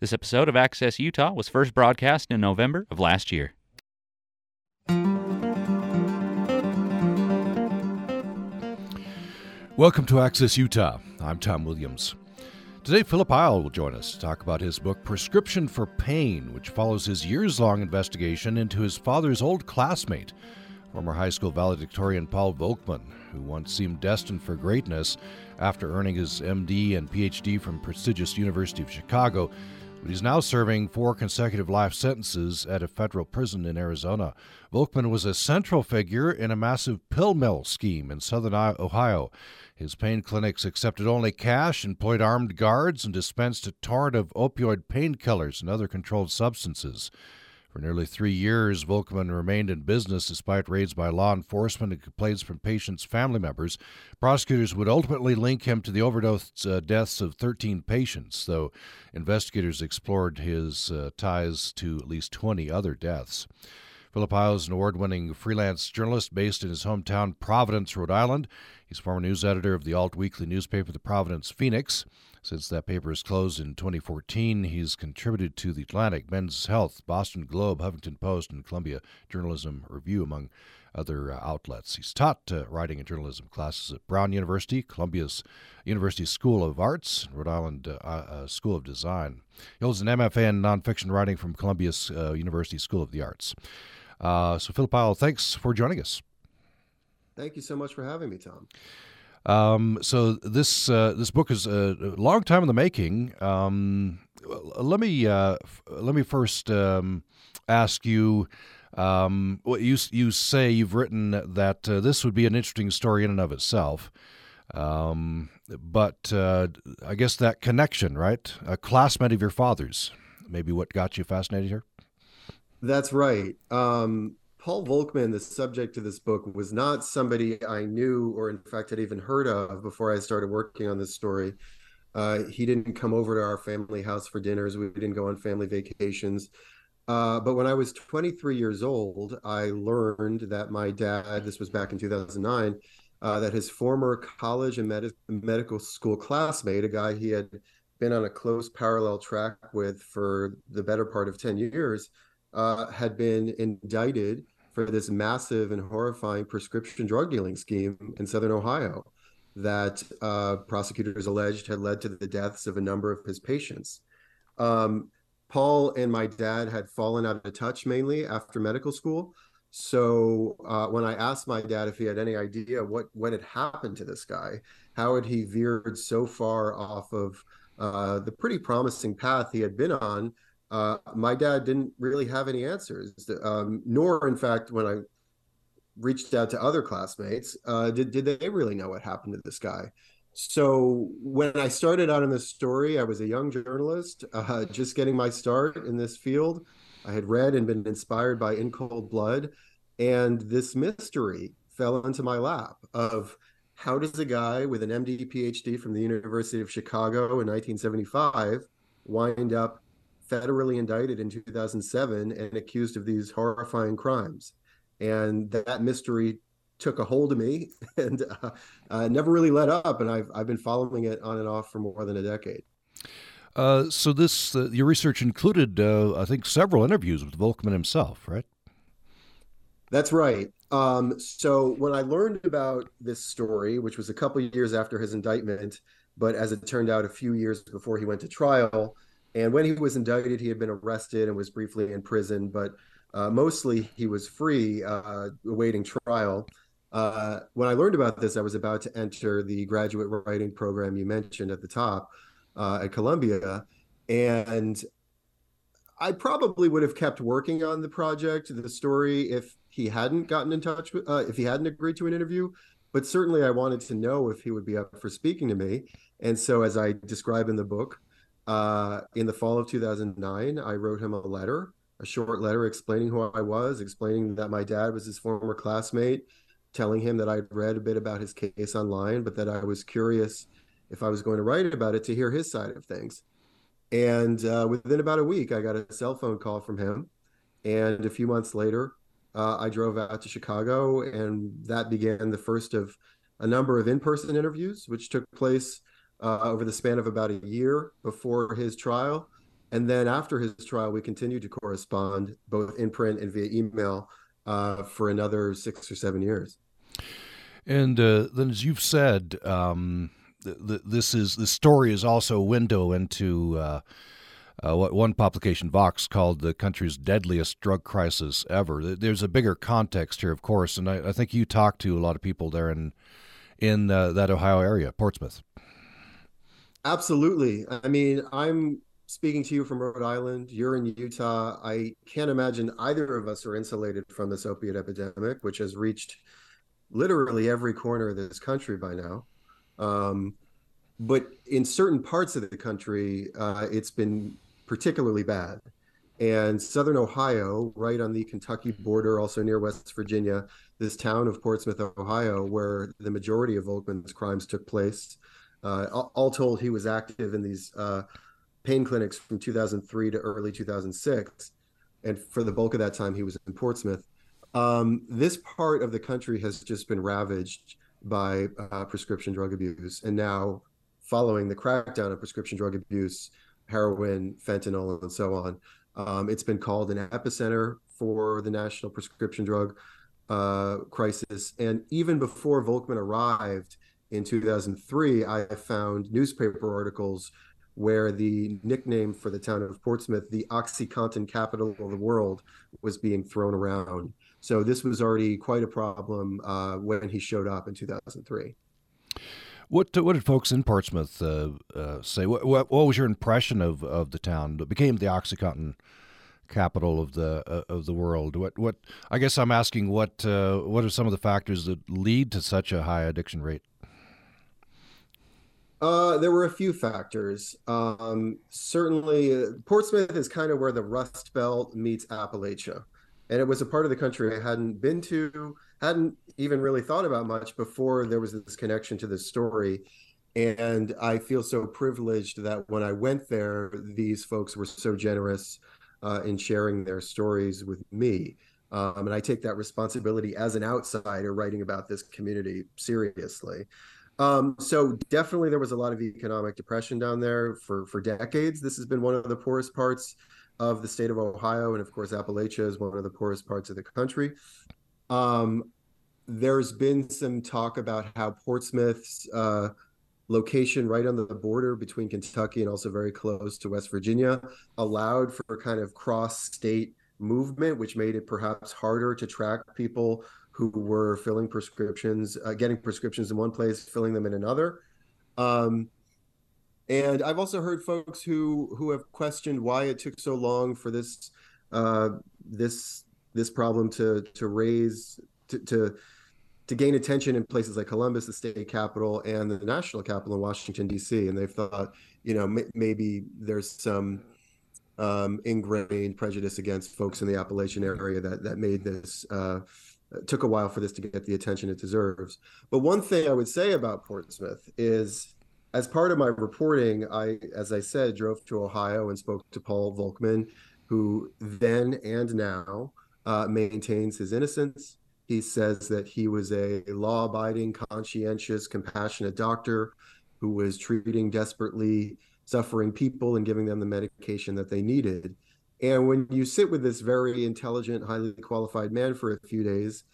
This episode of Access Utah was first broadcast in November of last year. Welcome to Access Utah. I'm Tom Williams. Today, Philip Eil will join us to talk about his book, Prescription for Pain, which follows his years long investigation into his father's old classmate, former high school valedictorian Paul Volkman, who once seemed destined for greatness after earning his MD and PhD from prestigious University of Chicago. But he's now serving four consecutive life sentences at a federal prison in Arizona. Volkman was a central figure in a massive pill mill scheme in southern Ohio. His pain clinics accepted only cash, employed armed guards, and dispensed a torrent of opioid painkillers and other controlled substances. For nearly three years, Volkman remained in business despite raids by law enforcement and complaints from patients' family members. Prosecutors would ultimately link him to the overdose uh, deaths of 13 patients, though investigators explored his uh, ties to at least 20 other deaths. Philip Eil is an award winning freelance journalist based in his hometown, Providence, Rhode Island. He's a former news editor of the alt weekly newspaper, the Providence Phoenix. Since that paper is closed in 2014, he's contributed to The Atlantic, Men's Health, Boston Globe, Huffington Post, and Columbia Journalism Review, among other uh, outlets. He's taught uh, writing and journalism classes at Brown University, Columbia's University School of Arts, Rhode Island uh, uh School of Design. He holds an MFA in nonfiction writing from Columbia's uh, University School of the Arts. Uh, so, Philip Eil, thanks for joining us. Thank you so much for having me, Tom. Um, so this uh, this book is a long time in the making. Um, let me uh, let me first um, ask you. Um, you you say you've written that uh, this would be an interesting story in and of itself, um, but uh, I guess that connection, right? A classmate of your father's, maybe what got you fascinated here. That's right. Um, Paul Volkman, the subject of this book, was not somebody I knew or, in fact, had even heard of before I started working on this story. Uh, he didn't come over to our family house for dinners. We didn't go on family vacations. Uh, but when I was 23 years old, I learned that my dad, this was back in 2009, uh, that his former college and med- medical school classmate, a guy he had been on a close parallel track with for the better part of 10 years, uh, had been indicted for this massive and horrifying prescription drug dealing scheme in southern Ohio that uh, prosecutors alleged had led to the deaths of a number of his patients. Um, Paul and my dad had fallen out of touch mainly after medical school. So uh, when I asked my dad if he had any idea what what had happened to this guy, how had he veered so far off of uh, the pretty promising path he had been on uh, my dad didn't really have any answers, um, nor, in fact, when I reached out to other classmates, uh, did, did they really know what happened to this guy? So when I started out in this story, I was a young journalist, uh, just getting my start in this field. I had read and been inspired by In Cold Blood, and this mystery fell into my lap of how does a guy with an MD PhD from the University of Chicago in 1975 wind up federally indicted in 2007 and accused of these horrifying crimes. And that mystery took a hold of me and uh, uh, never really let up. And I've, I've been following it on and off for more than a decade. Uh, so this uh, your research included, uh, I think, several interviews with Volkman himself, right? That's right. Um, so when I learned about this story, which was a couple years after his indictment, but as it turned out, a few years before he went to trial, and when he was indicted, he had been arrested and was briefly in prison, but uh, mostly he was free, uh, awaiting trial. Uh, when I learned about this, I was about to enter the graduate writing program you mentioned at the top uh, at Columbia. And I probably would have kept working on the project, the story, if he hadn't gotten in touch with, uh, if he hadn't agreed to an interview. But certainly, I wanted to know if he would be up for speaking to me. And so, as I describe in the book, uh, in the fall of 2009, I wrote him a letter, a short letter explaining who I was, explaining that my dad was his former classmate, telling him that I'd read a bit about his case online, but that I was curious if I was going to write about it to hear his side of things. And uh, within about a week, I got a cell phone call from him. And a few months later, uh, I drove out to Chicago, and that began the first of a number of in person interviews, which took place uh, over the span of about a year before his trial. And then after his trial, we continued to correspond both in print and via email uh, for another six or seven years. And uh, then, as you've said, um, th- th- this is the story is also a window into uh, uh, what one publication, Vox, called the country's deadliest drug crisis ever. There's a bigger context here, of course, and I, I think you talked to a lot of people there in in uh, that Ohio area, Portsmouth. Absolutely. I mean, I'm speaking to you from Rhode Island. You're in Utah. I can't imagine either of us are insulated from this opiate epidemic, which has reached literally every corner of this country by now. Um, but in certain parts of the country, uh, it's been particularly bad. And southern Ohio, right on the Kentucky border, also near West Virginia, this town of Portsmouth, Ohio, where the majority of Volkman's crimes took place. Uh, all told, he was active in these uh, pain clinics from 2003 to early 2006. And for the bulk of that time, he was in Portsmouth. Um, this part of the country has just been ravaged by uh, prescription drug abuse. And now, following the crackdown on prescription drug abuse, heroin, fentanyl, and so on, um, it's been called an epicenter for the national prescription drug uh, crisis. And even before Volkman arrived in 2003, I found newspaper articles where the nickname for the town of Portsmouth, the OxyContin capital of the world, was being thrown around. So this was already quite a problem uh, when he showed up in 2003. What what did folks in Portsmouth uh, uh, say? What, what, what was your impression of, of the town that became the OxyContin capital of the uh, of the world? What what I guess I'm asking what uh, what are some of the factors that lead to such a high addiction rate? Uh, there were a few factors. Um, certainly, uh, Portsmouth is kind of where the Rust Belt meets Appalachia, and it was a part of the country I hadn't been to, hadn't even really thought about much before there was this connection to this story. And I feel so privileged that when I went there, these folks were so generous uh, in sharing their stories with me. Um, and I take that responsibility as an outsider writing about this community seriously. Um, so definitely there was a lot of economic depression down there for for decades. This has been one of the poorest parts of the state of Ohio, and of course Appalachia is one of the poorest parts of the country. Um, there's been some talk about how Portsmouth's uh, location right on the border between Kentucky and also very close to West Virginia allowed for kind of cross state movement, which made it perhaps harder to track people who were filling prescriptions, uh, getting prescriptions in one place, filling them in another. Um, and I've also heard folks who who have questioned why it took so long for this uh, this this problem to to raise to, to to gain attention in places like Columbus, the state capital, and the national capital in Washington D.C. And they've thought, you know, m- maybe there's some um, ingrained prejudice against folks in the Appalachian area that that made this uh, it took a while for this to get the attention it deserves. But one thing I would say about Portsmouth is as part of my reporting, I, as I said, drove to Ohio and spoke to Paul Volkman, who then and now uh, maintains his innocence. He says that he was a law abiding, conscientious, compassionate doctor who was treating desperately suffering people and giving them the medication that they needed. And when you sit with this very intelligent, highly qualified man for a few days,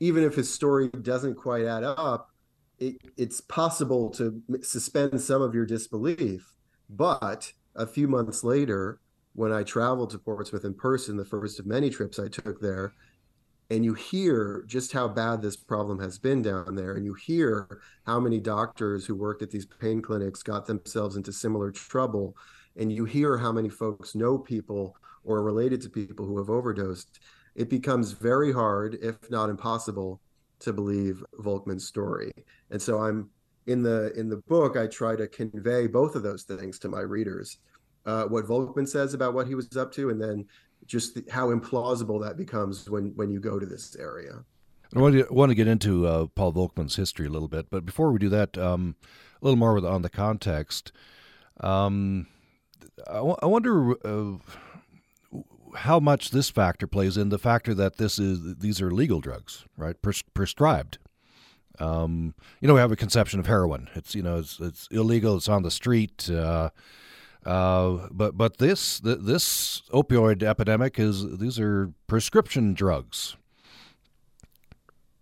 even if his story doesn't quite add up, it, it's possible to suspend some of your disbelief. But a few months later, when I traveled to Portsmouth in person, the first of many trips I took there, and you hear just how bad this problem has been down there, and you hear how many doctors who worked at these pain clinics got themselves into similar trouble, and you hear how many folks know people or related to people who have overdosed, it becomes very hard, if not impossible, to believe Volkman's story. And so I'm in the in the book, I try to convey both of those things to my readers. Uh, what Volkman says about what he was up to, and then just the, how implausible that becomes when when you go to this area. I want to, want to get into uh, Paul Volkman's history a little bit, but before we do that, um, a little more on the context. Um, I, w- I wonder. Uh, how much this factor plays in the factor that this is these are legal drugs, right? Pres- prescribed. Um, you know, we have a conception of heroin. It's you know it's, it's illegal. It's on the street. Uh, Uh, but but this this opioid epidemic is these are prescription drugs.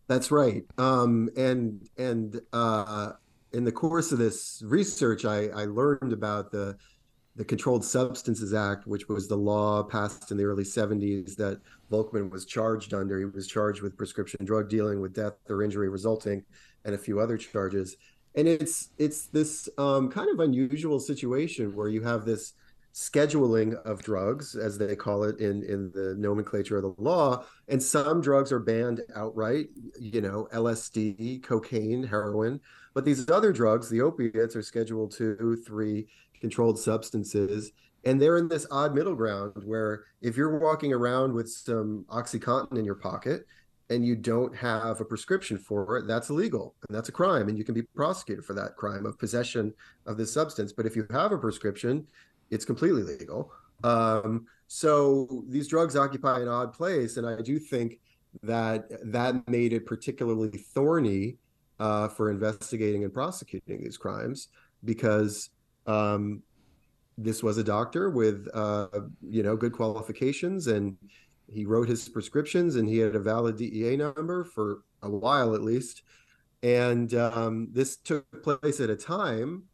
That's right. Um, and and uh, in the course of this research, I, I learned about the the Controlled Substances Act, which was the law passed in the early 70s that Volkman was charged under. He was charged with prescription drug dealing with death or injury resulting, and a few other charges and it's it's this um, kind of unusual situation where you have this scheduling of drugs as they call it in in the nomenclature of the law and some drugs are banned outright you know lsd cocaine heroin but these other drugs the opiates are scheduled two three controlled substances and they're in this odd middle ground where if you're walking around with some oxycontin in your pocket and you don't have a prescription for it, that's illegal and that's a crime, and you can be prosecuted for that crime of possession of this substance. But if you have a prescription, it's completely legal. Um, so these drugs occupy an odd place, and I do think that that made it particularly thorny uh, for investigating and prosecuting these crimes because um, this was a doctor with uh, you know good qualifications and he wrote his prescriptions and he had a valid DEA number for a while at least. And um, this took place at a time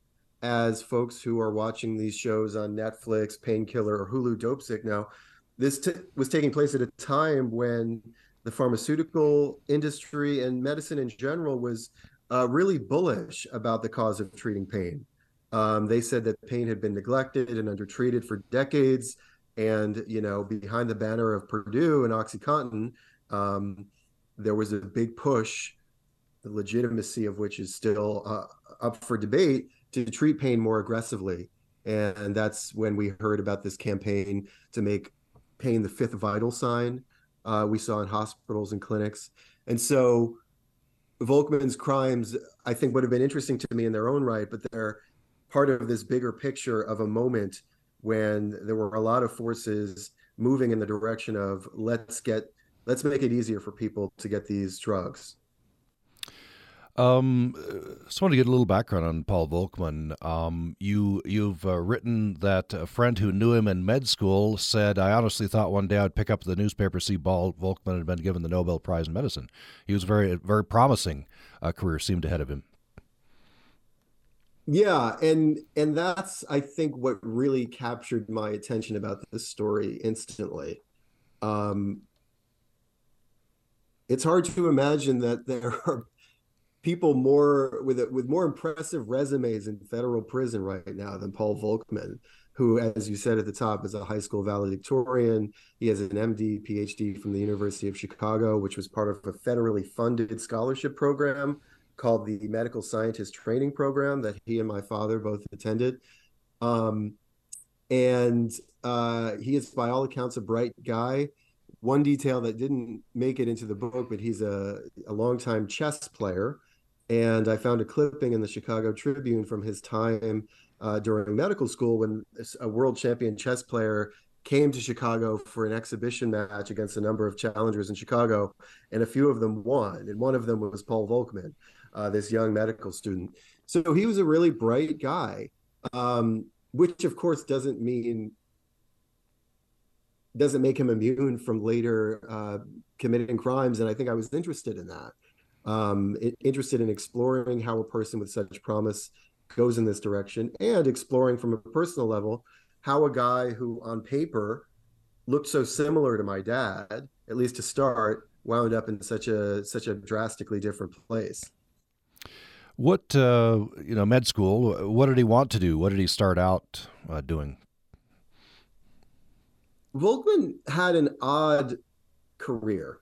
as folks who are watching these shows on Netflix, Painkiller, or Hulu Dopesick now, this t- was taking place at a time when the pharmaceutical industry and medicine in general was uh, really bullish about the cause of treating pain. Um, they said that pain had been neglected and undertreated for decades and you know behind the banner of Purdue and OxyContin, um, there was a big push, the legitimacy of which is still uh, up for debate, to treat pain more aggressively, and that's when we heard about this campaign to make pain the fifth vital sign. Uh, we saw in hospitals and clinics, and so Volkman's crimes, I think, would have been interesting to me in their own right, but they're part of this bigger picture of a moment when there were a lot of forces moving in the direction of let's get let's make it easier for people to get these drugs. Um, just want to get a little background on Paul Volkman. Um, you you've uh, written that a friend who knew him in med school said, "I honestly thought one day I'd pick up the newspaper see Paul Volkman had been given the Nobel Prize in medicine. He was very very promising uh, career seemed ahead of him." Yeah and and that's i think what really captured my attention about this story instantly um it's hard to imagine that there are people more with with more impressive resumes in federal prison right now than Paul Volkman, who, as you said at the top, is a high school valedictorian. He has an MD, PhD from the University of Chicago, which was part of a federally funded scholarship program called the Medical Scientist Training Program that he and my father both attended. Um, and uh, he is, by all accounts, a bright guy. One detail that didn't make it into the book, but he's a, a longtime chess player. And I found a clipping in the Chicago Tribune from his time uh, during medical school when a world champion chess player came to Chicago for an exhibition match against a number of challengers in Chicago, and a few of them won. And one of them was Paul Volkman uh, this young medical student. So he was a really bright guy, um, which of course doesn't mean doesn't make him immune from later uh, committing crimes. And I think I was interested in that, um, interested in exploring how a person with such promise goes in this direction, and exploring from a personal level how a guy who on paper looked so similar to my dad, at least to start, wound up in such a such a drastically different place. What uh, you know, med school? What did he want to do? What did he start out uh, doing? Volkman had an odd career.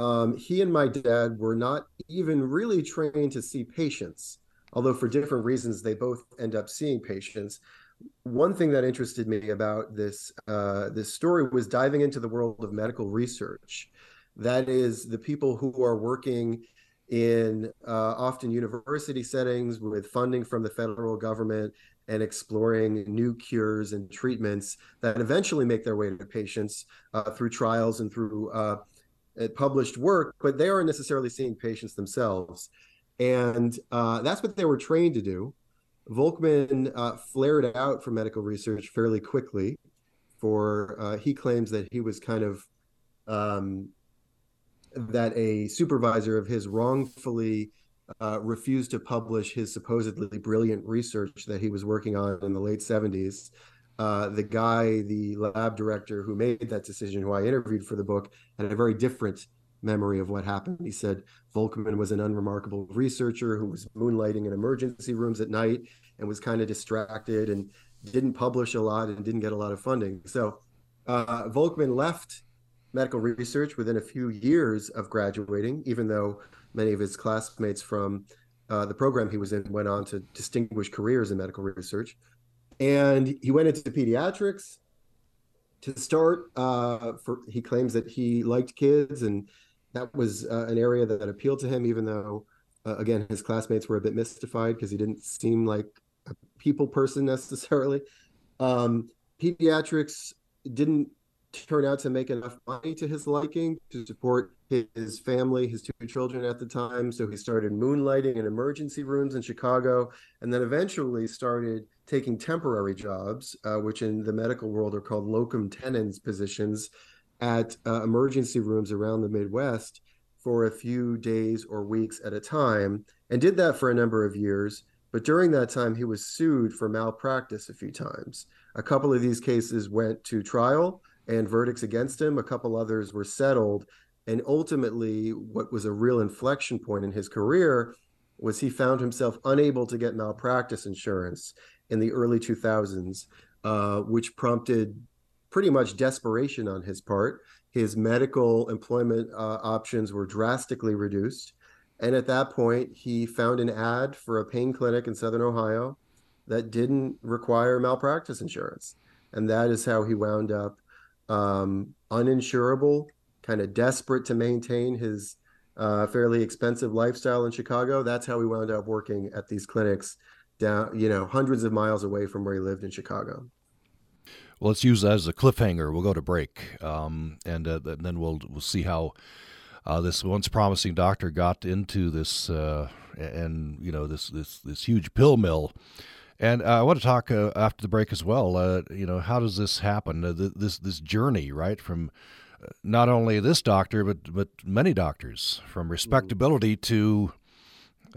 Um, he and my dad were not even really trained to see patients, although for different reasons they both end up seeing patients. One thing that interested me about this uh, this story was diving into the world of medical research. That is, the people who are working in uh, often university settings with funding from the federal government and exploring new cures and treatments that eventually make their way to patients uh, through trials and through uh, published work, but they aren't necessarily seeing patients themselves. And uh, that's what they were trained to do. Volkman uh, flared out for medical research fairly quickly. For uh, he claims that he was kind of um, that a supervisor of his wrongfully uh, refused to publish his supposedly brilliant research that he was working on in the late 70s. Uh, the guy, the lab director who made that decision, who I interviewed for the book, had a very different memory of what happened. He said Volkman was an unremarkable researcher who was moonlighting in emergency rooms at night and was kind of distracted and didn't publish a lot and didn't get a lot of funding. So uh, Volkman left medical research within a few years of graduating, even though many of his classmates from uh, the program he was in went on to distinguished careers in medical research. And he went into pediatrics to start. Uh, for he claims that he liked kids, and that was uh, an area that, appealed to him, even though, uh, again, his classmates were a bit mystified because he didn't seem like a people person necessarily. Um, pediatrics didn't turn out to make enough money to his liking to support his family, his two children at the time. So he started moonlighting in emergency rooms in Chicago, and then eventually started taking temporary jobs, uh, which in the medical world are called locum tenens positions, at uh, emergency rooms around the Midwest for a few days or weeks at a time, and did that for a number of years. But during that time, he was sued for malpractice a few times. A couple of these cases went to trial and verdicts against him. A couple others were settled. And ultimately, what was a real inflection point in his career was he found himself unable to get malpractice insurance in the early 2000s, uh, which prompted pretty much desperation on his part. His medical employment uh, options were drastically reduced. And at that point, he found an ad for a pain clinic in Southern Ohio that didn't require malpractice insurance. And that is how he wound up um, uninsurable, kind of desperate to maintain his uh, fairly expensive lifestyle in Chicago. That's how he wound up working at these clinics down, you know, hundreds of miles away from where he lived in Chicago. Well, let's use that as a cliffhanger. We'll go to break, um, and, uh, then we'll we'll see how uh, this once promising doctor got into this, uh, and you know this this this huge pill mill and uh, I want to talk uh, after the break as well. Uh, you know, how does this happen? Uh, this this journey, right, from uh, not only this doctor but but many doctors, from mm-hmm. respectability to,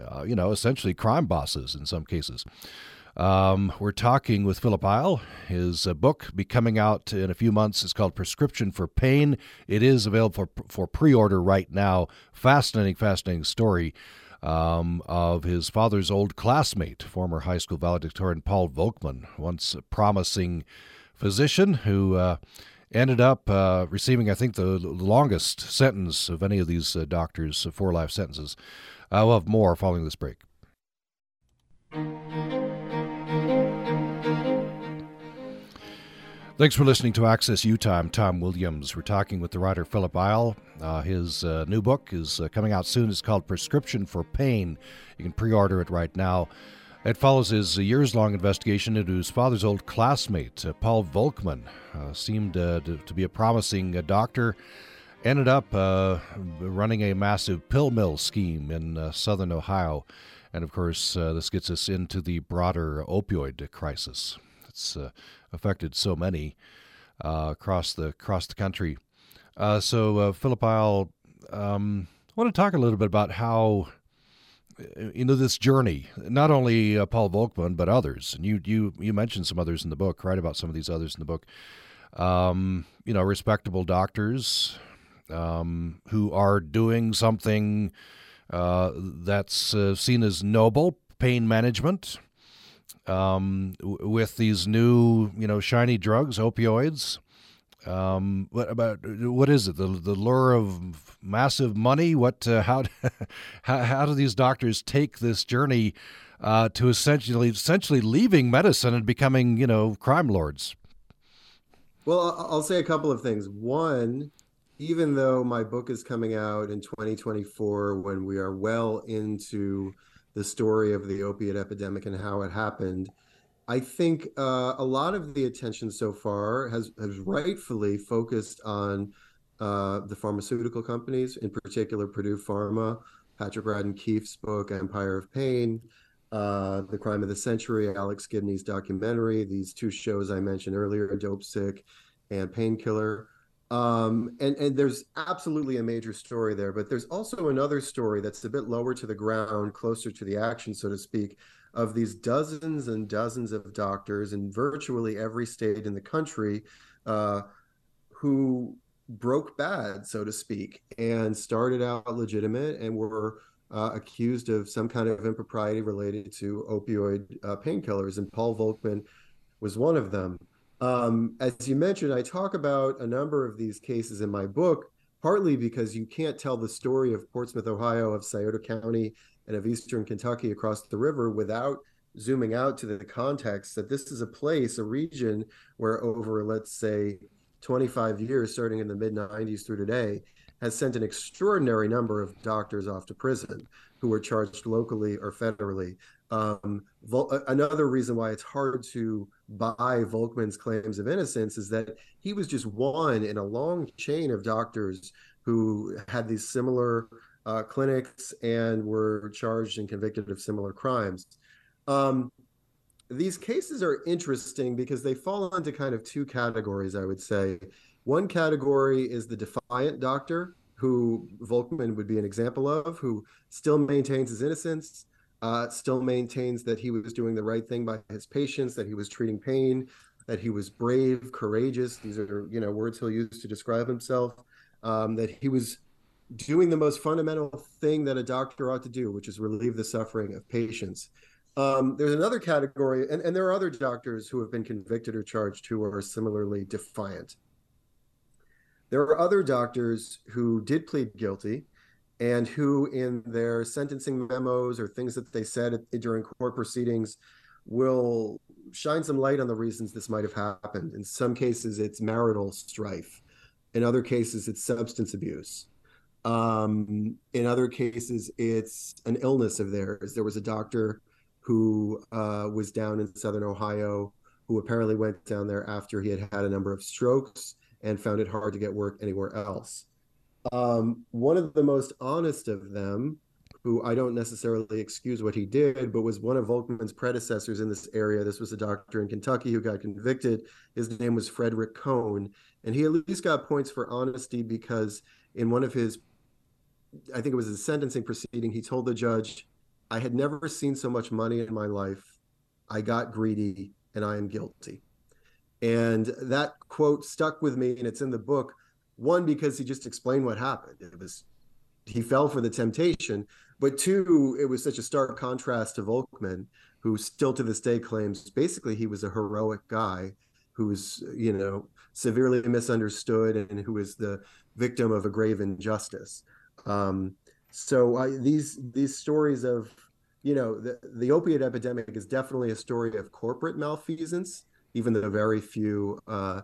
uh, you know, essentially crime bosses in some cases. Um, we're talking with Philip Eil. His book be coming out in a few months. It's called Prescription for Pain. It is available for for pre-order right now. Fascinating, fascinating story um, of his father's old classmate, former high school valedictorian Paul Volkman, once a promising physician who uh, ended up uh, receiving, I think, the longest sentence of any of these uh, doctors, uh, four life sentences. I will have more following this break. Thanks for listening to Access Utah. I'm Tom Williams. We're talking with the writer Philip Eil. Uh, his uh, new book is uh, coming out soon. It's called Prescription for Pain. You can pre order it right now. It follows his years long investigation into his father's old classmate, uh, Paul Volkman. Uh, seemed uh, to, to, be a promising doctor. Ended up running a massive pill mill scheme in southern Ohio. And of course, this gets us into the broader opioid crisis. It's affected so many across the across the country. Uh, so, uh, Philip Eil, um, I want to talk a little bit about how uh, you know this journey. Not only uh, Paul Volkman, but others. And you you you mentioned some others in the book. Write about some of these others in the book. Um, you know, respectable doctors um, who are doing something uh, that's uh, seen as noble, pain management um, with these new, you know, shiny drugs, opioids. Um, what about what is it? The the lure of massive money. What? Uh, how, how how do these doctors take this journey uh, to essentially essentially leaving medicine and becoming, you know, crime lords? Well, I'll say a couple of things. One, even though my book is coming out in 2024, when we are well into the story of the opiate epidemic and how it happened. I think uh, a lot of the attention so far has has rightfully focused on uh, the pharmaceutical companies, in particular Purdue Pharma, Patrick Radden Keefe's book Empire of Pain, uh, The Crime of the Century, Alex Gibney's documentary, these two shows I mentioned earlier, Dope Sick and Painkiller. Um, and and there's absolutely a major story there, but there's also another story that's a bit lower to the ground, closer to the action, so to speak, of these dozens and dozens of doctors in virtually every state in the country uh, who broke bad, so to speak, and started out legitimate and were uh, accused of some kind of impropriety related to opioid uh, painkillers. And Paul Volkman was one of them. Um, as you mentioned, I talk about a number of these cases in my book, partly because you can't tell the story of Portsmouth, Ohio, of Scioto County, and of Eastern Kentucky across the river without zooming out to the context that this is a place, a region where over, let's say, 25 years, starting in the mid 90s through today, has sent an extraordinary number of doctors off to prison who were charged locally or federally. Um, another reason why it's hard to buy Volkman's claims of innocence is that he was just one in a long chain of doctors who had these similar uh, clinics and were charged and convicted of similar crimes. Um, these cases are interesting because they fall into kind of two categories, I would say. One category is the defiant doctor, who Volkman would be an example of, who still maintains his innocence, uh, still maintains that he was doing the right thing by his patients, that he was treating pain, that he was brave, courageous. These are, you know, words he'll use to describe himself. Um, that he was doing the most fundamental thing that a doctor ought to do, which is relieve the suffering of patients. Um, there's another category, and, and there are other doctors who have been convicted or charged who are similarly defiant. There are other doctors who did plead guilty and who, in their sentencing memos or things that they said during court proceedings, will shine some light on the reasons this might have happened. In some cases, it's marital strife. In other cases, it's substance abuse. Um, in other cases, it's an illness of theirs. There was a doctor who uh, was down in southern Ohio who apparently went down there after he had had a number of strokes and found it hard to get work anywhere else. Um, one of the most honest of them, who I don't necessarily excuse what he did, but was one of Volkman's predecessors in this area. This was a doctor in Kentucky who got convicted. His name was Frederick Cohn. And he at least got points for honesty because in one of his I think it was a sentencing proceeding, he told the judge, I had never seen so much money in my life. I got greedy and I am guilty. And that quote stuck with me and it's in the book. One, because he just explained what happened. It was he fell for the temptation, but two, it was such a stark contrast to Volkman, who still to this day claims basically he was a heroic guy who was, you know, severely misunderstood and who was the victim of a grave injustice. Um, so these these stories of you know the, the opiate epidemic is definitely a story of corporate malfeasance even though very few uh,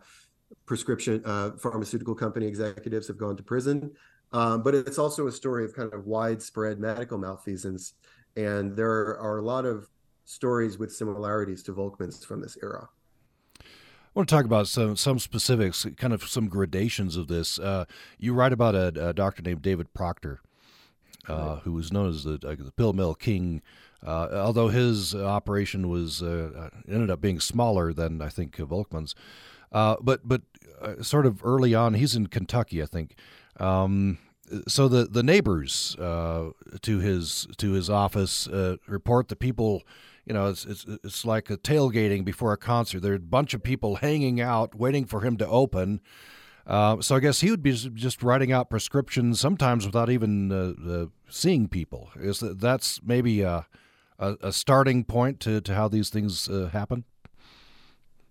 prescription uh, pharmaceutical company executives have gone to prison um, but it's also a story of kind of widespread medical malfeasance and there are a lot of stories with similarities to volkman's from this era I want to talk about some some specifics, kind of some gradations of this. Uh, you write about a, a, doctor named David Procter, uh, who was known as the, uh, the pill mill king. Uh, although his operation was uh, uh, ended up being smaller than I think Volkman's, but but sort of early on, he's in Kentucky, I think. Um, so the the neighbors to his to his office report that people you know, it's it's it's like a tailgating before a concert. There's a bunch of people hanging out, waiting for him to open. Uh, so I guess he would be just writing out prescriptions sometimes without even uh, uh, seeing people. Is that that's maybe a, a, starting point to, to how these things uh, happen?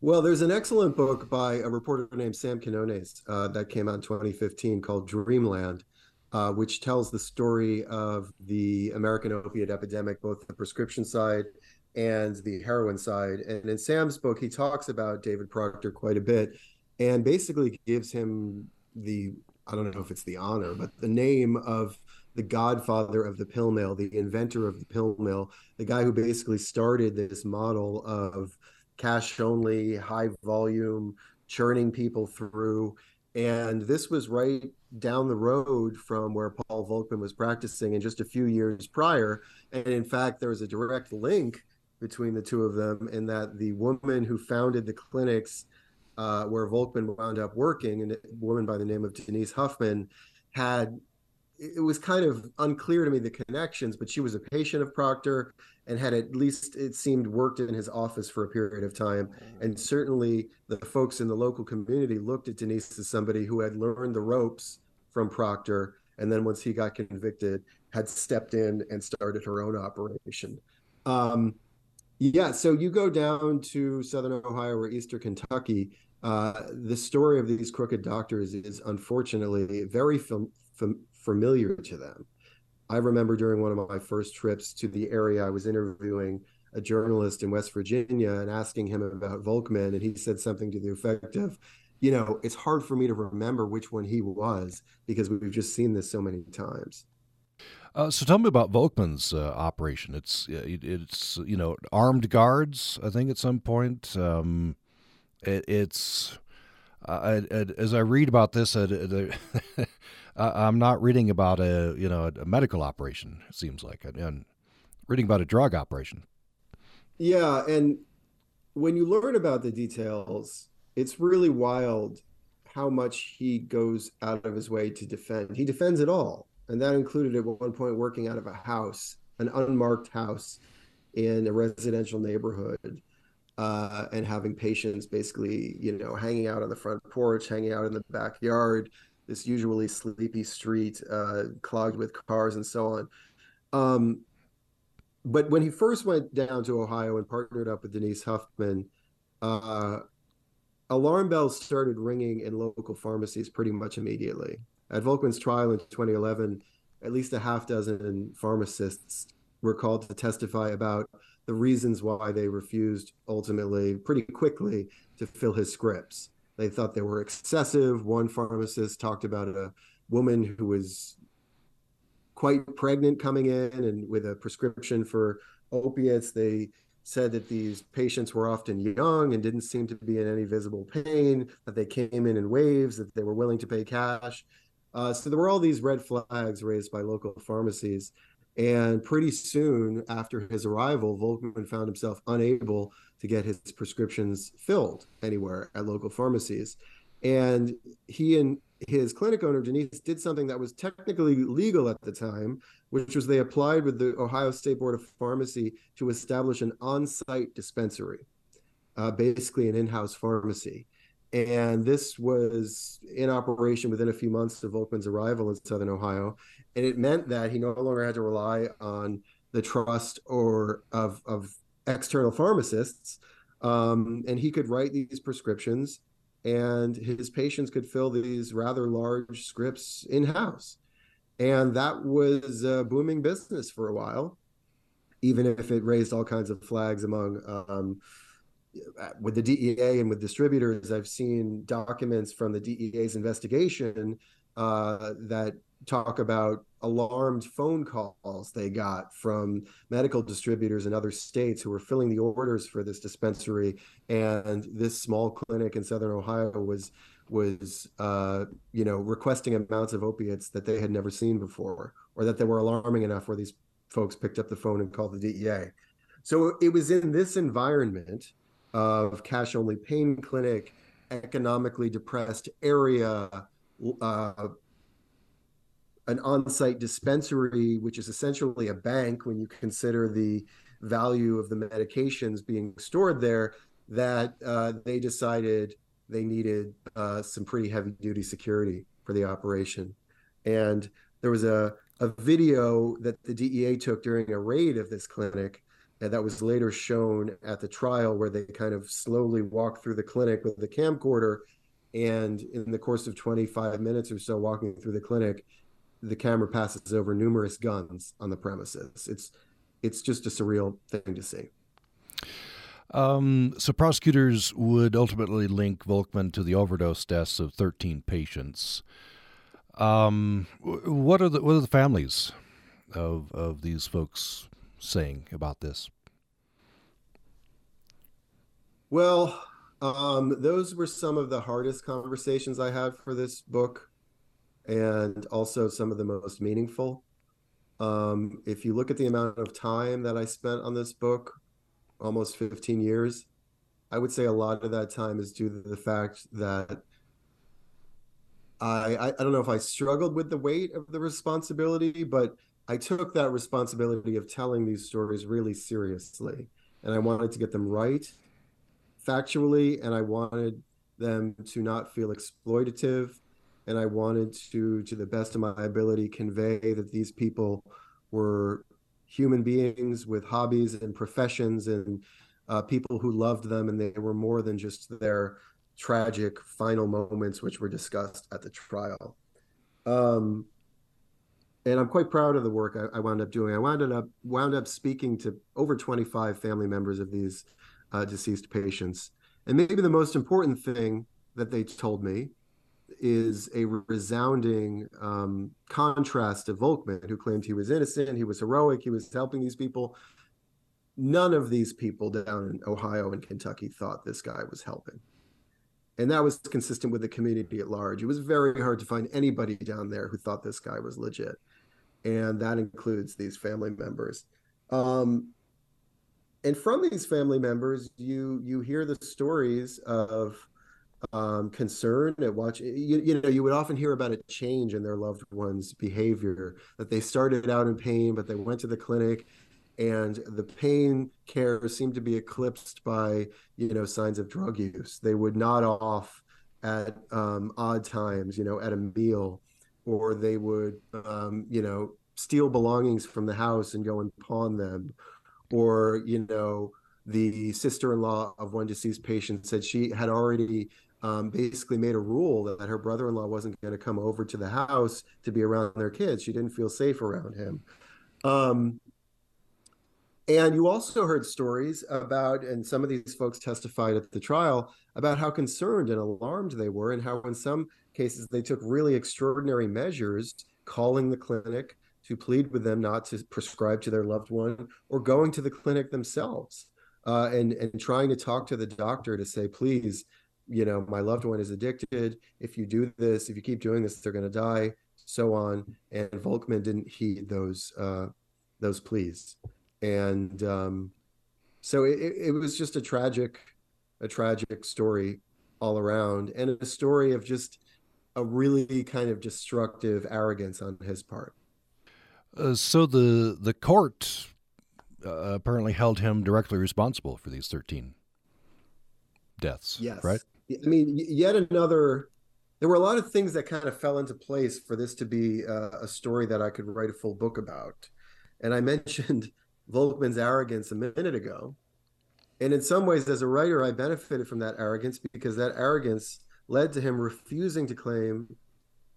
Well, there's an excellent book by a reporter named Sam Quinones uh, that came out in 2015 called Dreamland, uh, which tells the story of the American opiate epidemic, both the prescription side and the heroin side. And in Sam's book, he talks about David Procter quite a bit and basically gives him the I don't know if it's the honor, but the name of the godfather of the pill mill, the inventor of the pill mill, the guy who basically started this model of cash only, high volume, churning people through. And this was right down the road from where Paul Volkman was practicing and just a few years prior. And in fact, there was a direct link between the two of them in that the woman who founded the clinics uh, where Volkman wound up working, a woman by the name of Denise Huffman, had it was kind of unclear to me the connections, but she was a patient of Procter and had at least it seemed worked in his office for a period of time. And certainly the folks in the local community looked at Denise as somebody who had learned the ropes from Procter. And then once he got convicted, had stepped in and started her own operation. Um, yeah, so you go down to Southern Ohio or Eastern Kentucky. Uh, the story of these crooked doctors is unfortunately very fam- fam- familiar to them. I remember during one of my first trips to the area, I was interviewing a journalist in West Virginia and asking him about Volkman, and he said something to the effect of, you know, it's hard for me to remember which one he was because we've just seen this so many times. Uh, so tell me about Volkman's uh, operation. It's it, it's you know armed guards. I think at some point um, it, it's uh, as I read about this, I'm not reading about a you know a medical operation. It seems like and reading about a drug operation. Yeah, and when you learn about the details, it's really wild how much he goes out of his way to defend. He defends it all and that included at one point working out of a house, an unmarked house in a residential neighborhood, uh, and having patients basically, you know, hanging out on the front porch, hanging out in the backyard, this usually sleepy street, uh, clogged with cars and so on. Um, but when he first went down to Ohio and partnered up with Denise Huffman, uh, alarm bells started ringing in local pharmacies pretty much immediately. At Volkman's trial in 2011, at least a half dozen pharmacists were called to testify about the reasons why they refused ultimately, pretty quickly, to fill his scripts. They thought they were excessive. One pharmacist talked about a woman who was quite pregnant coming in and with a prescription for opiates. They said that these patients were often young and didn't seem to be in any visible pain, that they came in in waves, that they were willing to pay cash. Uh, so there were all these red flags raised by local pharmacies. And pretty soon after his arrival, Volkman found himself unable to get his prescriptions filled anywhere at local pharmacies. And he and his clinic owner, Denise, did something that was technically legal at the time, which was they applied with the Ohio State Board of Pharmacy to establish an on site dispensary, uh, basically an in house pharmacy. And this was in operation within a few months of Volkman's arrival in Southern Ohio. And it meant that he no longer had to rely on the trust or of, of external pharmacists. Um, and he could write these prescriptions and his patients could fill these rather large scripts in house. And that was a booming business for a while, even if it raised all kinds of flags among um, with the DEA and with distributors, I've seen documents from the DEA's investigation uh, that talk about alarmed phone calls they got from medical distributors in other states who were filling the orders for this dispensary. And this small clinic in southern ohio was was uh, you know requesting amounts of opiates that they had never seen before or that they were alarming enough where these folks picked up the phone and called the DEA so it was in this environment of cash only pain clinic, economically depressed area, uh, an on site dispensary, which is essentially a bank when you consider the value of the medications being stored there, that uh, they decided they needed uh, some pretty heavy duty security for the operation. And there was a, a video that the DEA took during a raid of this clinic and that was later shown at the trial where they kind of slowly walk through the clinic with the camcorder. And in the course of 25 minutes or so walking through the clinic the camera passes over numerous guns on the premises. It's it's just a surreal thing to see. Um, so prosecutors would ultimately link Volkman to the overdose deaths of 13 patients. Um, what are the what are the families of of these folks saying about this? Well, Um, those were some of the hardest conversations I had for this book, and also some of the most meaningful. Um, if you look at the amount of time that I spent on this book, almost 15 years, I would say a lot of that time is due to the fact that I, I, I don't know if I struggled with the weight of the responsibility, but I took that responsibility of telling these stories really seriously, and I wanted to get them right, factually, and I wanted them to not feel exploitative, and I wanted to, to the best of my ability, convey that these people were human beings with hobbies and professions and uh, people who loved them, and they were more than just their tragic final moments, which were discussed at the trial. Um, and I'm quite proud of the work I, I, wound up doing. I wound up wound up speaking to over 25 family members of these uh, deceased patients, and maybe the most important thing that they told me is a resounding um, contrast to Volkman, who claimed he was innocent, he was heroic, he was helping these people. None of these people down in Ohio and Kentucky thought this guy was helping and that was consistent with the community at large. It was very hard to find anybody down there who thought this guy was legit, and that includes these family members. Um, and from these family members, you you hear the stories of um, concern at watch. You, you know, you would often hear about a change in their loved one's behavior. That they started out in pain, but they went to the clinic and the pain care seemed to be eclipsed by you know signs of drug use they would nod off at um, odd times you know at a meal or they would um, you know steal belongings from the house and go and pawn them. Or you know the sister-in-law of one deceased patient said she had already um, basically made a rule that, her brother-in-law wasn't going to come over to the house to be around their kids. She didn't feel safe around him. Um, and you also heard stories about, and some of these folks testified at the trial about how concerned and alarmed they were, and how in some cases they took really extraordinary measures, calling the clinic to plead with them not to prescribe to their loved one, or going to the clinic themselves uh, and and trying to talk to the doctor to say, please, you know, my loved one is addicted. If you do this, if you keep doing this, they're going to die. So on. And Volkman didn't heed those uh, those pleas and um, so it, it was just a tragic a tragic story all around and a story of just a really kind of destructive arrogance on his part. Uh, so the the court uh, apparently held him directly responsible for these 13 deaths yes. right? I mean yet another there were a lot of things that kind of fell into place for this to be uh, a story that i could write a full book about. And i mentioned Volkman's arrogance a minute ago. And in some ways, as a writer, I benefited from that arrogance because that arrogance led to him refusing to claim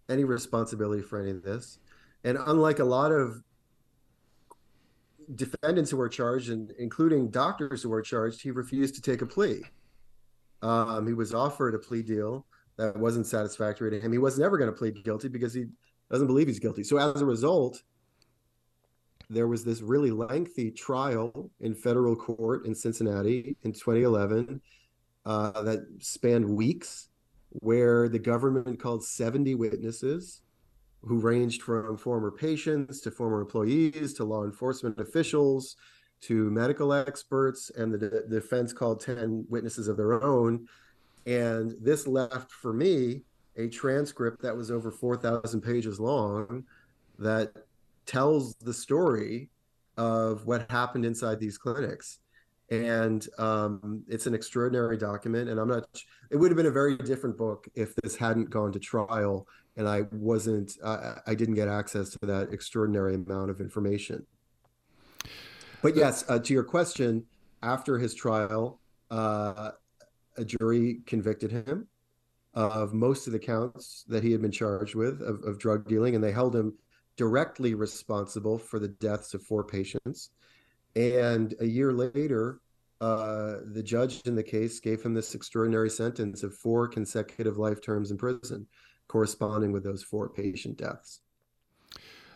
any responsibility for any of this. And unlike a lot of defendants who were charged, and including doctors who were charged, he refused to take a plea. Um, he was offered a plea deal that wasn't satisfactory to him. He was never going to plead guilty because he doesn't believe he's guilty. So as a result, there was this really lengthy trial in federal court in Cincinnati in 2011 uh, that spanned weeks, where the government called 70 witnesses who ranged from former patients to former employees to law enforcement officials to medical experts, and the, de- defense called 10 witnesses of their own. And this left for me a transcript that was over 4,000 pages long that tells the story of what happened inside these clinics and um, it's an extraordinary document and i'm not it would have been a very different book if this hadn't gone to trial and i wasn't uh, i didn't get access to that extraordinary amount of information but yes uh, to your question after his trial uh, a jury convicted him of most of the counts that he had been charged with of, of drug dealing and they held him directly responsible for the deaths of four patients. And a year later, uh, the judge in the case gave him this extraordinary sentence of four consecutive life terms in prison, corresponding with those four patient deaths.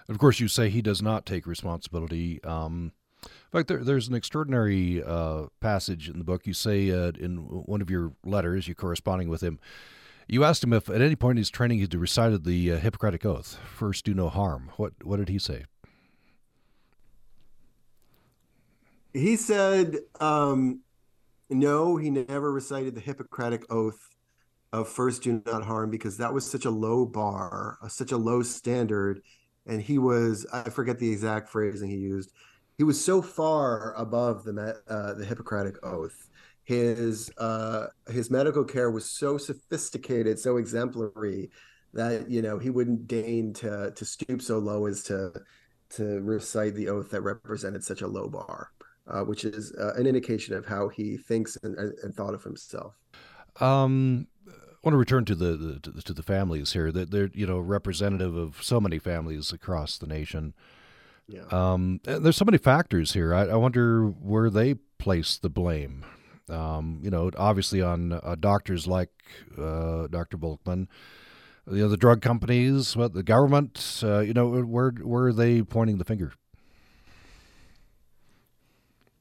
Of course, you say he does not take responsibility. Um, In fact, there, there's an extraordinary uh, passage in the book. You say uh, in one of your letters, you're corresponding with him, you asked him if at any point in his training he'd recited the uh, Hippocratic Oath, first do no harm. What, what did he say? He said, um, no, he never recited the Hippocratic Oath of first do not harm because that was such a low bar, such a low standard. And he was, I forget the exact phrasing he used, he was so far above the uh, the Hippocratic Oath. His uh, his medical care was so sophisticated, so exemplary that you know he wouldn't deign to to stoop so low as to to recite the oath that represented such a low bar, uh, which is uh, an indication of how he thinks and, and thought of himself. Um, I want to return to the, the to, the, to the families here. That they're you know representative of so many families across the nation. Yeah. Um, there's so many factors here. I, I, wonder where they place the blame. Um, you know, obviously on uh, doctors like uh, Dr. Volkman, you know, the drug companies, what the government. Uh, you know, where where are they pointing the finger?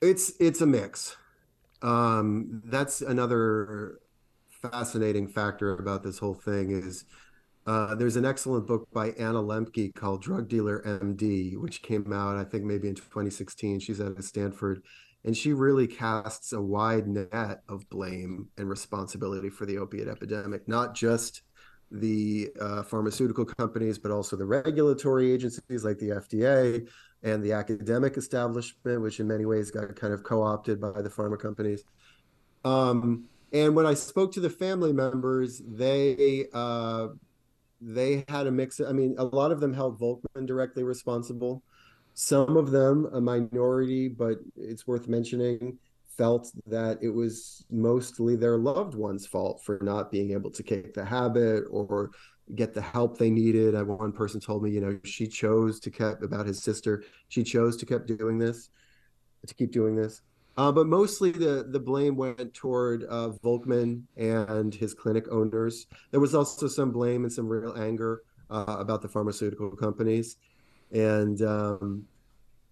It's it's a mix. Um, that's another fascinating factor about this whole thing is uh, there's an excellent book by Anna Lembke called Drug Dealer MD, which came out, I think, maybe in 2016. She's at Stanford. And she really casts a wide net of blame and responsibility for the opiate epidemic, not just the uh, pharmaceutical companies, but also the regulatory agencies like the FDA and the academic establishment, which in many ways got kind of co opted by the pharma companies. Um, and when I spoke to the family members, they uh, they had a mix. Of, I mean, a lot of them held Volkman directly responsible. Some of them, a minority, but it's worth mentioning, felt that it was mostly their loved one's fault for not being able to kick the habit or get the help they needed. One person told me, you know, she chose to keep about his sister. She chose to keep doing this, to keep doing this. Uh, but mostly the, the blame went toward uh, Volkman and his clinic owners. There was also some blame and some real anger uh, about the pharmaceutical companies. And, um,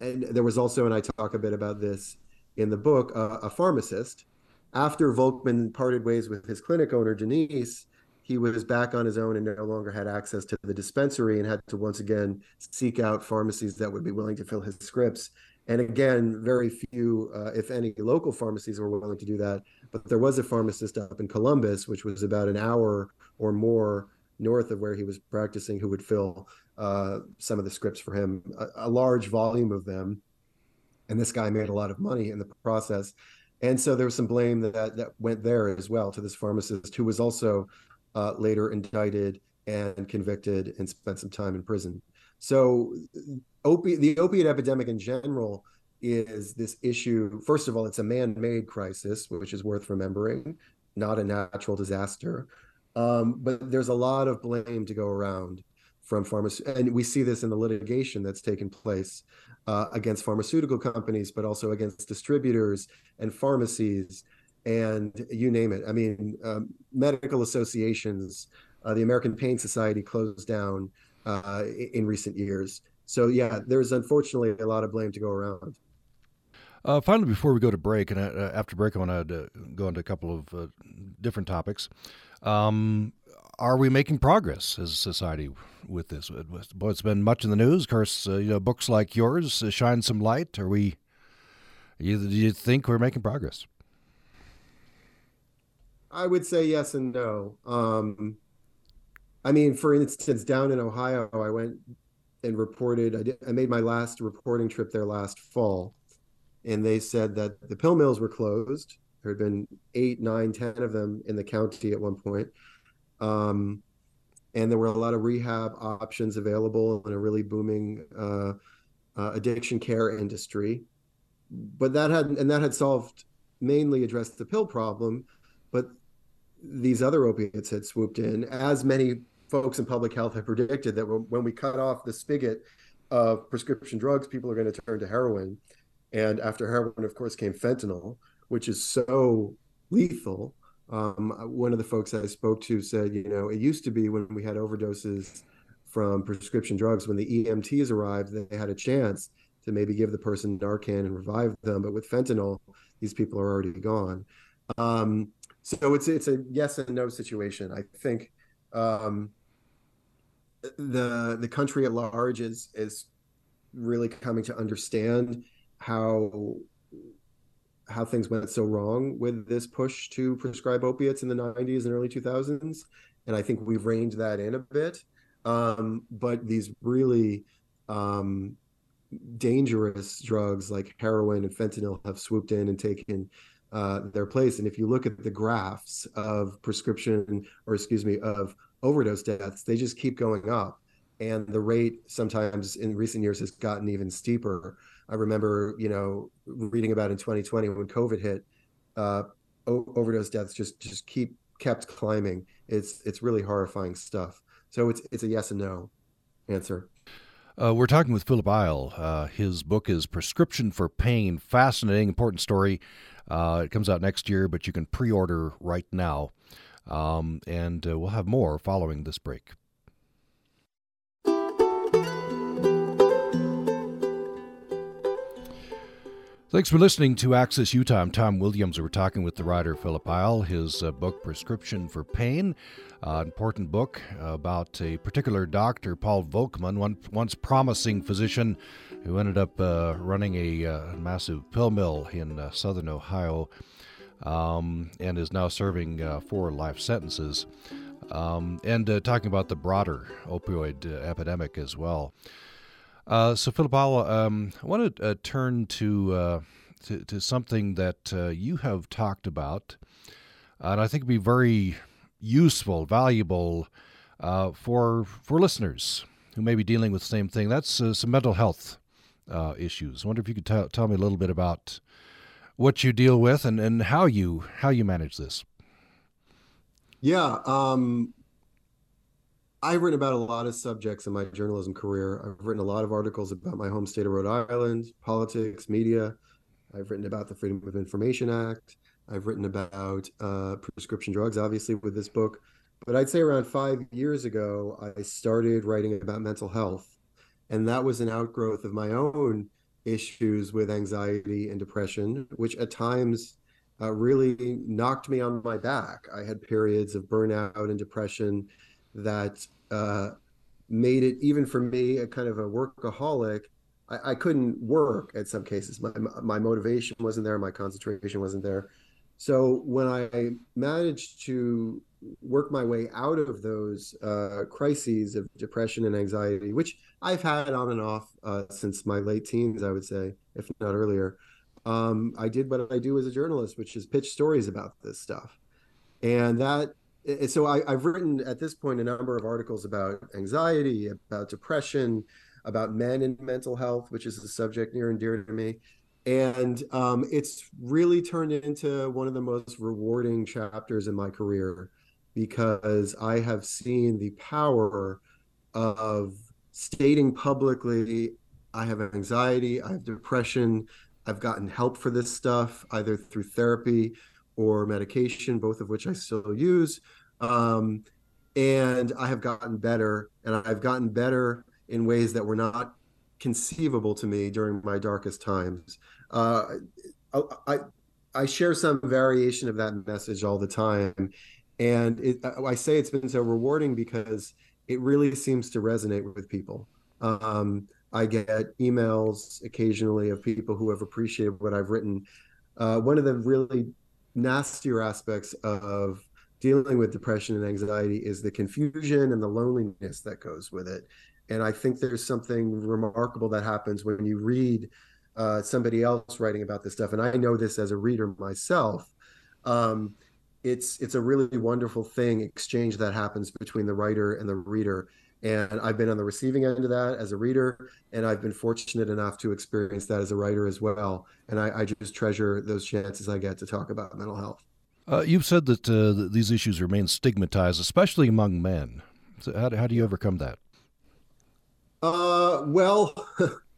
and there was also, and I talk a bit about this in the book, a pharmacist. After Volkman parted ways with his clinic owner, Denise, he was back on his own and no longer had access to the dispensary and had to once again seek out pharmacies that would be willing to fill his scripts and again, very few, uh, if any, local pharmacies were willing to do that. But there was a pharmacist up in Columbus, which was about an hour or more north of where he was practicing, who would fill uh, some of the scripts for him, a, a, large volume of them. And this guy made a lot of money in the process. And so there was some blame that that went there as well to this pharmacist, who was also uh, later indicted and convicted and spent some time in prison. So opiate, the opiate epidemic in general is this issue. First of all, it's a man-made crisis, which is worth remembering, not a natural disaster. Um, but there's a lot of blame to go around from pharmacy, and we see this in the litigation that's taken place uh, against pharmaceutical companies, but also against distributors and pharmacies, and you name it. I mean, um, medical associations. Uh, the American Pain Society closed down uh, in recent years. So yeah, there's unfortunately a lot of blame to go around. Uh, finally, before we go to break, and uh, after break, I want to go into a couple of uh, different topics. Um, are we making progress as a society with this? Boy, it's been much in the news. Of course, uh, you know, books like yours uh, shine some light. Are we? Do you think we're making progress? I would say yes and no. Um, I mean, for instance, down in Ohio, I went and reported. I, did, I made my last reporting trip there last fall, and they said that the pill mills were closed. There had been eight, nine, ten of them in the county at one point. Um, and there were a lot of rehab options available in a really booming uh, uh, addiction care industry. But that had and that had solved mainly addressed the pill problem, but these other opiates had swooped in, as many folks in public health have predicted that when we cut off the spigot of prescription drugs, people are going to turn to heroin. And after heroin, of course, came fentanyl, which is so lethal. Um, one of the folks I spoke to said, you know, it used to be when we had overdoses from prescription drugs, when the EMTs arrived, they had a chance to maybe give the person Narcan and revive them. But with fentanyl, these people are already gone. Um, so it's it's a yes and no situation. I think um, the the country at large is is really coming to understand how how things went so wrong with this push to prescribe opiates in the 90s and early 2000s and i think we've reined that in a bit um, but these really um, dangerous drugs like heroin and fentanyl have swooped in and taken uh, their place and if you look at the graphs of prescription or excuse me of overdose deaths they just keep going up and the rate sometimes in recent years has gotten even steeper. I remember, you know, reading about in 2020 when COVID hit, uh, o- overdose deaths just just keep kept climbing. It's it's really horrifying stuff. So it's it's a yes and no answer. Uh, we're talking with Philip Eil. Uh, his book is Prescription for Pain. Fascinating, important story. Uh, it comes out next year, but you can pre order right now. Um, and uh, we'll have more following this break. Thanks for listening to Access Utah. I'm Tom Williams. We're talking with the writer Philip Eil. His uh, book, Prescription for Pain, uh, important book about a particular doctor, Paul Volkman, one once promising physician who ended up uh, running a uh, massive pill mill in uh, southern Ohio um, and is now serving uh, four life sentences. Um, and talking about the broader opioid epidemic as well. Uh, so, Philip, um, I want to uh, turn to, uh, to, to something that uh, you have talked about, and I think would be very useful, valuable uh, for for listeners who may be dealing with the same thing. That's uh, some mental health issues. I wonder if you could t- tell me a little bit about what you deal with and, and how you how you manage this. Yeah, um, I've written about a lot of subjects in my journalism career. I've written a lot of articles about my home state of Rhode Island, politics, media. I've written about the Freedom of Information Act. I've written about uh, prescription drugs, obviously, with this book. But I'd say around five years ago, I started writing about mental health. And that was an outgrowth of my own issues with anxiety and depression, which at times uh, really knocked me on my back. I had periods of burnout and depression that uh, made it even for me a kind of a workaholic. I, I couldn't work at some cases. My my motivation wasn't there. My concentration wasn't there. So when I managed to work my way out of those uh, crises of depression and anxiety, which I've had on and off uh, since my late teens, I would say, if not earlier. Um, I did what I do as a journalist, which is pitch stories about this stuff, and that so I, have written at this point a number of articles about anxiety, about depression, about men and mental health, which is a subject near and dear to me. And um, it's really turned into one of the most rewarding chapters in my career because I have seen the power of stating publicly I have anxiety, I have depression, I've gotten help for this stuff, either through therapy or medication, both of which I still use. Um, and I have gotten better, and I've gotten better in ways that were not conceivable to me during my darkest times. Uh, I, I share some variation of that message all the time, and it, I say it's been so rewarding because it really seems to resonate with people. Um, I get emails occasionally of people who have appreciated what I've written. Uh, one of the really nastier aspects of dealing with depression and anxiety is the confusion and the loneliness that goes with it. And I think there's something remarkable that happens when you read uh, somebody else writing about this stuff. And I know this as a reader myself. Um, it's it's a really wonderful thing exchange that happens between the writer and the reader and I've been on the receiving end of that as a reader, and I've been fortunate enough to experience that as a writer as well. And I, I just treasure those chances I get to talk about mental health. Uh, you've said that, uh, these issues remain stigmatized, especially among men. So how, how do you overcome that? Uh, well,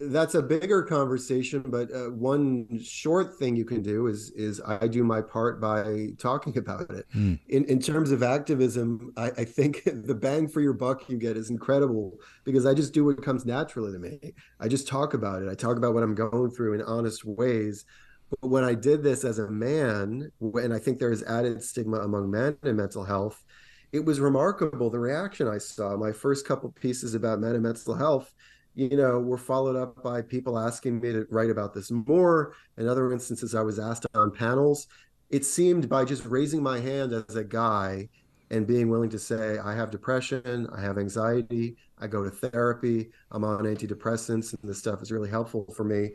that's a bigger conversation but uh, one short thing you can do is is i do my part by talking about it. Mm. in in terms of activism I, I think the bang for your buck you get is incredible because i just do what comes naturally to me. I just talk about it. I talk about what i'm going through in honest ways. But when i did this as a man and i think there is added stigma among men in mental health it was remarkable the reaction i saw my first couple pieces about men and mental health you know, were followed up by people asking me to write about this more. In other instances, I was asked on panels. It seemed by just raising my hand as a guy and being willing to say, I have depression, I have anxiety, I go to therapy, I'm on antidepressants, and this stuff is really helpful for me.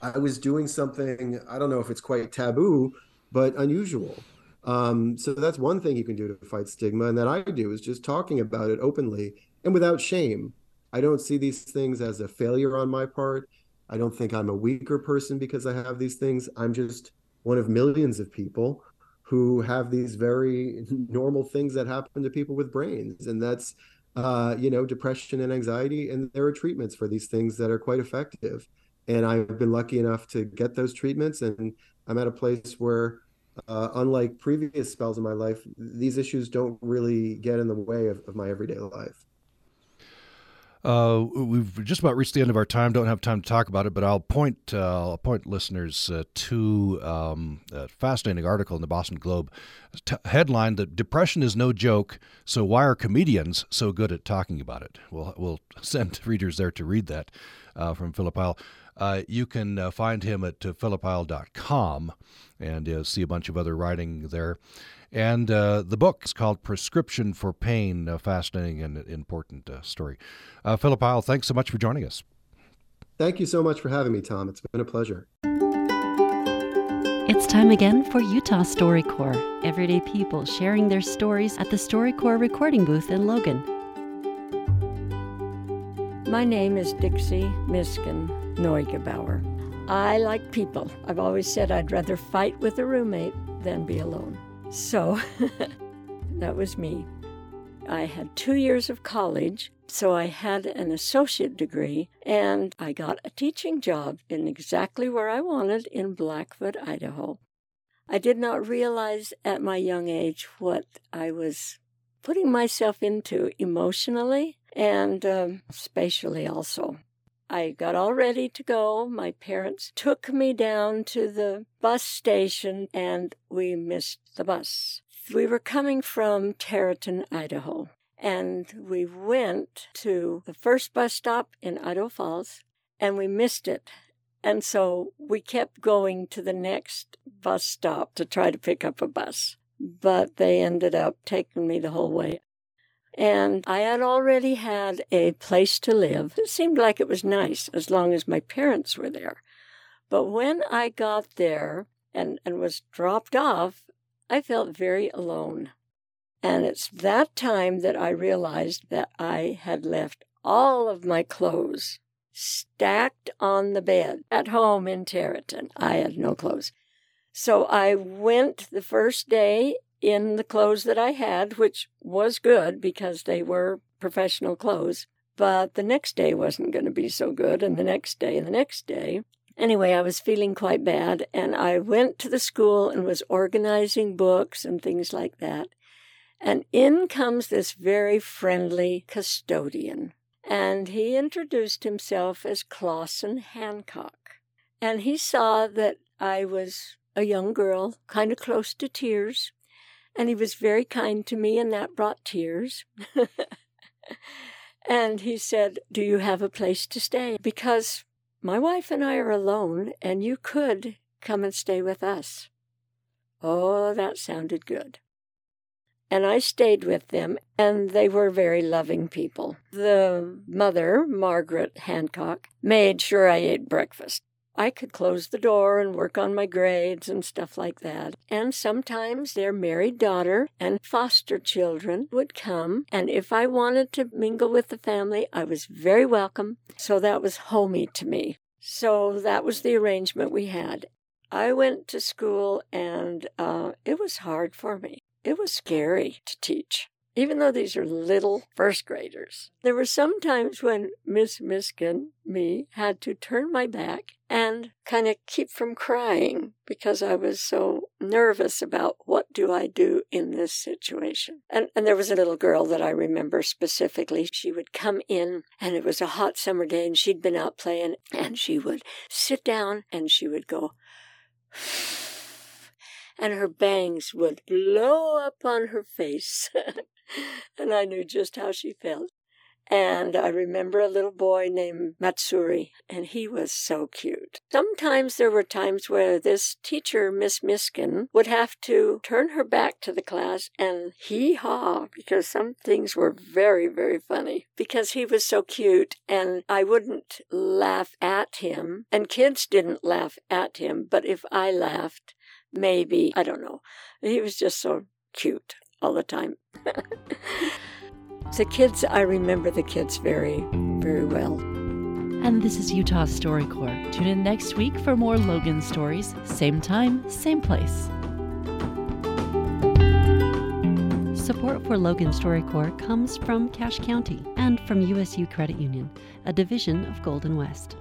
I was doing something, I don't know if it's quite taboo, but unusual. Um, so that's one thing you can do to fight stigma. And that I do is just talking about it openly and without shame I don't see these things as a failure on my part. I don't think I'm a weaker person because I have these things. I'm just one of millions of people who have these very normal things that happen to people with brains. And that's, uh, you know, depression and anxiety. And there are treatments for these things that are quite effective. And I've been lucky enough to get those treatments. And I'm at a place where, uh, unlike previous spells in my life, these issues don't really get in the way of, of my everyday life. Uh, we've just about reached the end of our time. Don't have time to talk about it, but I'll point uh, I'll point listeners uh, to um, a fascinating article in the Boston Globe, t- headline that depression is no joke. So why are comedians so good at talking about it? We'll we'll send readers there to read that uh, from Philip Eil. Uh, you can uh, find him at uh, philipeil.com and see a bunch of other writing there. And uh, the book is called Prescription for Pain, a fascinating and important uh, story. Uh, Philip Eil, thanks so much for joining us. Thank you so much for having me, Tom. It's been a pleasure. It's time again for Utah StoryCorps, everyday people sharing their stories at the StoryCorps recording booth in Logan. My name is Dixie Miskin Neugebauer. I like people. I've always said I'd rather fight with a roommate than be alone. So that was me. I had two years of college, so I had an associate degree, and I got a teaching job in exactly where I wanted in Blackfoot, Idaho. I did not realize at my young age what I was putting myself into emotionally and um, spatially also. I got all ready to go. My parents took me down to the bus station and we missed the bus. We were coming from Terreton, Idaho, and we went to the first bus stop in Idaho Falls and we missed it. And so we kept going to the next bus stop to try to pick up a bus. But they ended up taking me the whole way. And I had already had a place to live. It seemed like it was nice as long as my parents were there. But when I got there and, and was dropped off, I felt very alone. And it's that time that I realized that I had left all of my clothes stacked on the bed at home in Terreton. I had no clothes. So I went the first day in the clothes that I had, which was good because they were professional clothes. But the next day wasn't going to be so good, and the next day, and the next day. Anyway, I was feeling quite bad, and I went to the school and was organizing books and things like that. And in comes this very friendly custodian, and he introduced himself as Clausen Hancock. And he saw that I was a young girl, kind of close to tears, and he was very kind to me, and that brought tears. and he said, Do you have a place to stay? Because my wife and I are alone, and you could come and stay with us. Oh, that sounded good. And I stayed with them, and they were very loving people. The mother, Margaret Hancock, made sure I ate breakfast. I could close the door and work on my grades and stuff like that. And sometimes their married daughter and foster children would come, and if I wanted to mingle with the family, I was very welcome. So that was homey to me. So that was the arrangement we had. I went to school, and uh, it was hard for me. It was scary to teach. Even though these are little first graders. There were some times when Miss Miskin, me, had to turn my back and kind of keep from crying because I was so nervous about what do I do in this situation. And, and there was a little girl that I remember specifically. She would come in and it was a hot summer day and she'd been out playing and she would sit down and she would go, and her bangs would blow up on her face. and I knew just how she felt. And I remember a little boy named Matsuri, and he was so cute. Sometimes there were times where this teacher, Miss Miskin, would have to turn her back to the class and hee haw because some things were very, very funny because he was so cute and I wouldn't laugh at him, and kids didn't laugh at him, but if I laughed, maybe, I don't know. He was just so cute all the time. the kids, I remember the kids very, very well. And this is Utah StoryCorps. Tune in next week for more Logan stories. Same time, same place. Support for Logan StoryCorps comes from Cache County and from USU Credit Union, a division of Goldenwest.